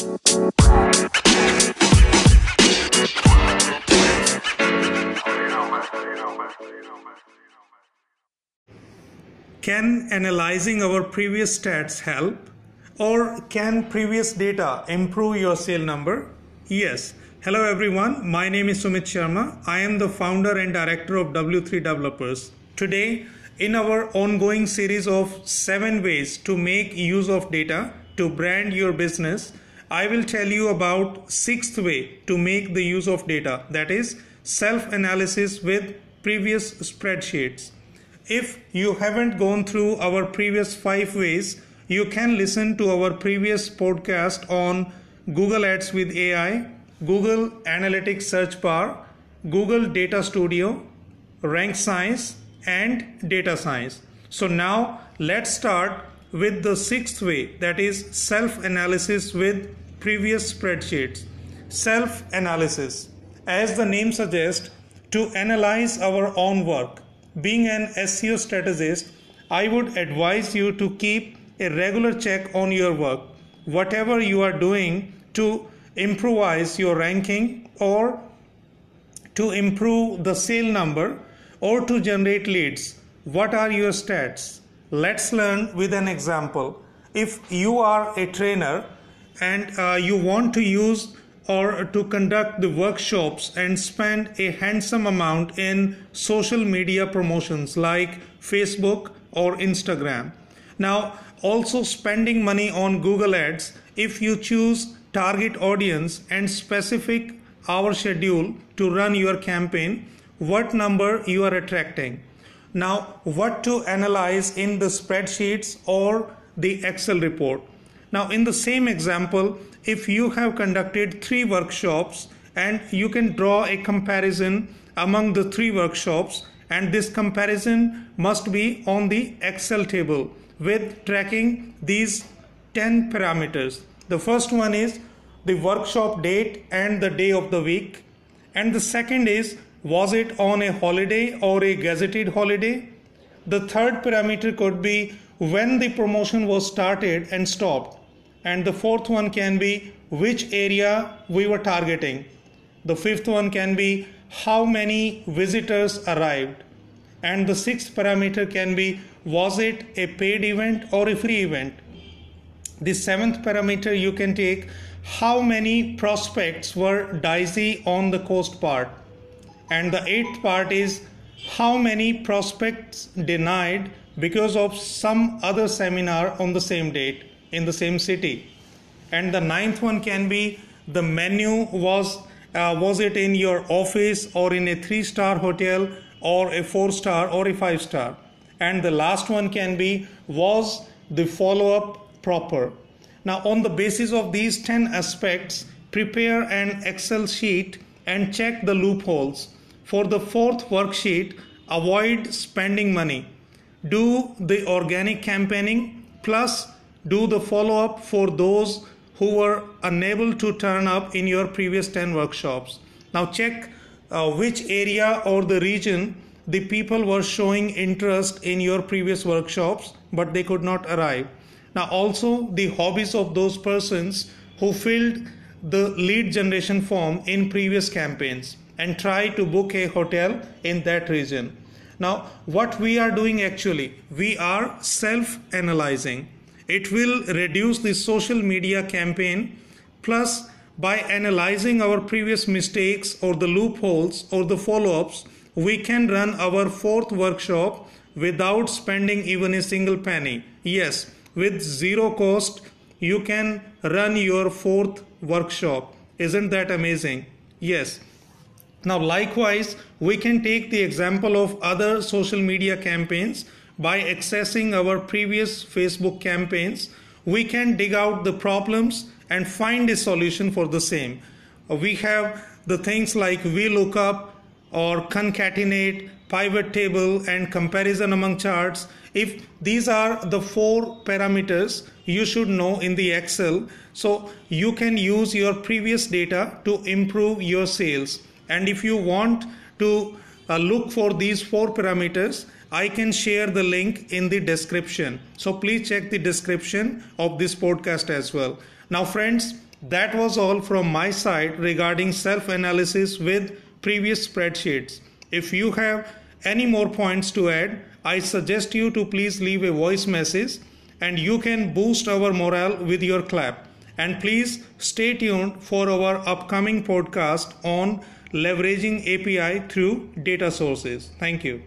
Can analyzing our previous stats help? Or can previous data improve your sale number? Yes. Hello everyone, my name is Sumit Sharma. I am the founder and director of W3 Developers. Today, in our ongoing series of 7 ways to make use of data to brand your business, I will tell you about 6th way to make the use of data that is self analysis with previous spreadsheets. If you haven't gone through our previous five ways, you can listen to our previous podcast on Google Ads with AI, Google Analytics Search Bar, Google Data Studio, Rank Science, and Data Science. So now let's start with the sixth way that is self analysis with previous spreadsheets. Self analysis. As the name suggests, to analyze our own work being an SEO strategist, I would advise you to keep a regular check on your work, whatever you are doing to improvise your ranking or to improve the sale number or to generate leads. What are your stats? Let's learn with an example. If you are a trainer and uh, you want to use or to conduct the workshops and spend a handsome amount in social media promotions like Facebook or Instagram. Now, also spending money on Google Ads if you choose target audience and specific hour schedule to run your campaign, what number you are attracting. Now, what to analyze in the spreadsheets or the Excel report. Now, in the same example, if you have conducted three workshops and you can draw a comparison among the three workshops and this comparison must be on the excel table with tracking these 10 parameters. The first one is the workshop date and the day of the week. And the second is was it on a holiday or a gazetted holiday? The third parameter could be when the promotion was started and stopped and the fourth one can be which area we were targeting? The fifth one can be how many visitors arrived? And the sixth parameter can be was it a paid event or a free event? The seventh parameter you can take how many prospects were dicey on the cost part? And the eighth part is how many prospects denied because of some other seminar on the same date in the same city. And the ninth one can be the menu was uh, was it in your office or in a three star hotel or a four star or a five star and the last one can be was the follow up proper? Now on the basis of these 10 aspects prepare an excel sheet and check the loopholes. For the fourth worksheet avoid spending money. Do the organic campaigning plus do the follow up for those who were unable to turn up in your previous 10 workshops. Now check uh, which area or the region the people were showing interest in your previous workshops but they could not arrive. Now also the hobbies of those persons who filled the lead generation form in previous campaigns and try to book a hotel in that region. Now what we are doing actually, we are self analyzing it will reduce the social media campaign plus by analyzing our previous mistakes or the loopholes or the follow-ups we can run our fourth workshop without spending even a single penny. Yes with zero cost you can run your fourth workshop. Isn't that amazing? Yes. Now likewise we can take the example of other social media campaigns by accessing our previous Facebook campaigns, we can dig out the problems and find a solution for the same. We have the things like VLOOKUP or concatenate, pivot table, and comparison among charts. If these are the four parameters you should know in the Excel, so you can use your previous data to improve your sales. And if you want to uh, look for these four parameters, I can share the link in the description. So please check the description of this podcast as well. Now, friends, That was all from my side regarding self analysis with previous spreadsheets. If you have any more points to add, I suggest you to please leave a voice message and you can boost our morale with your clap. And please stay tuned for our upcoming podcast on leveraging API through data sources. Thank you.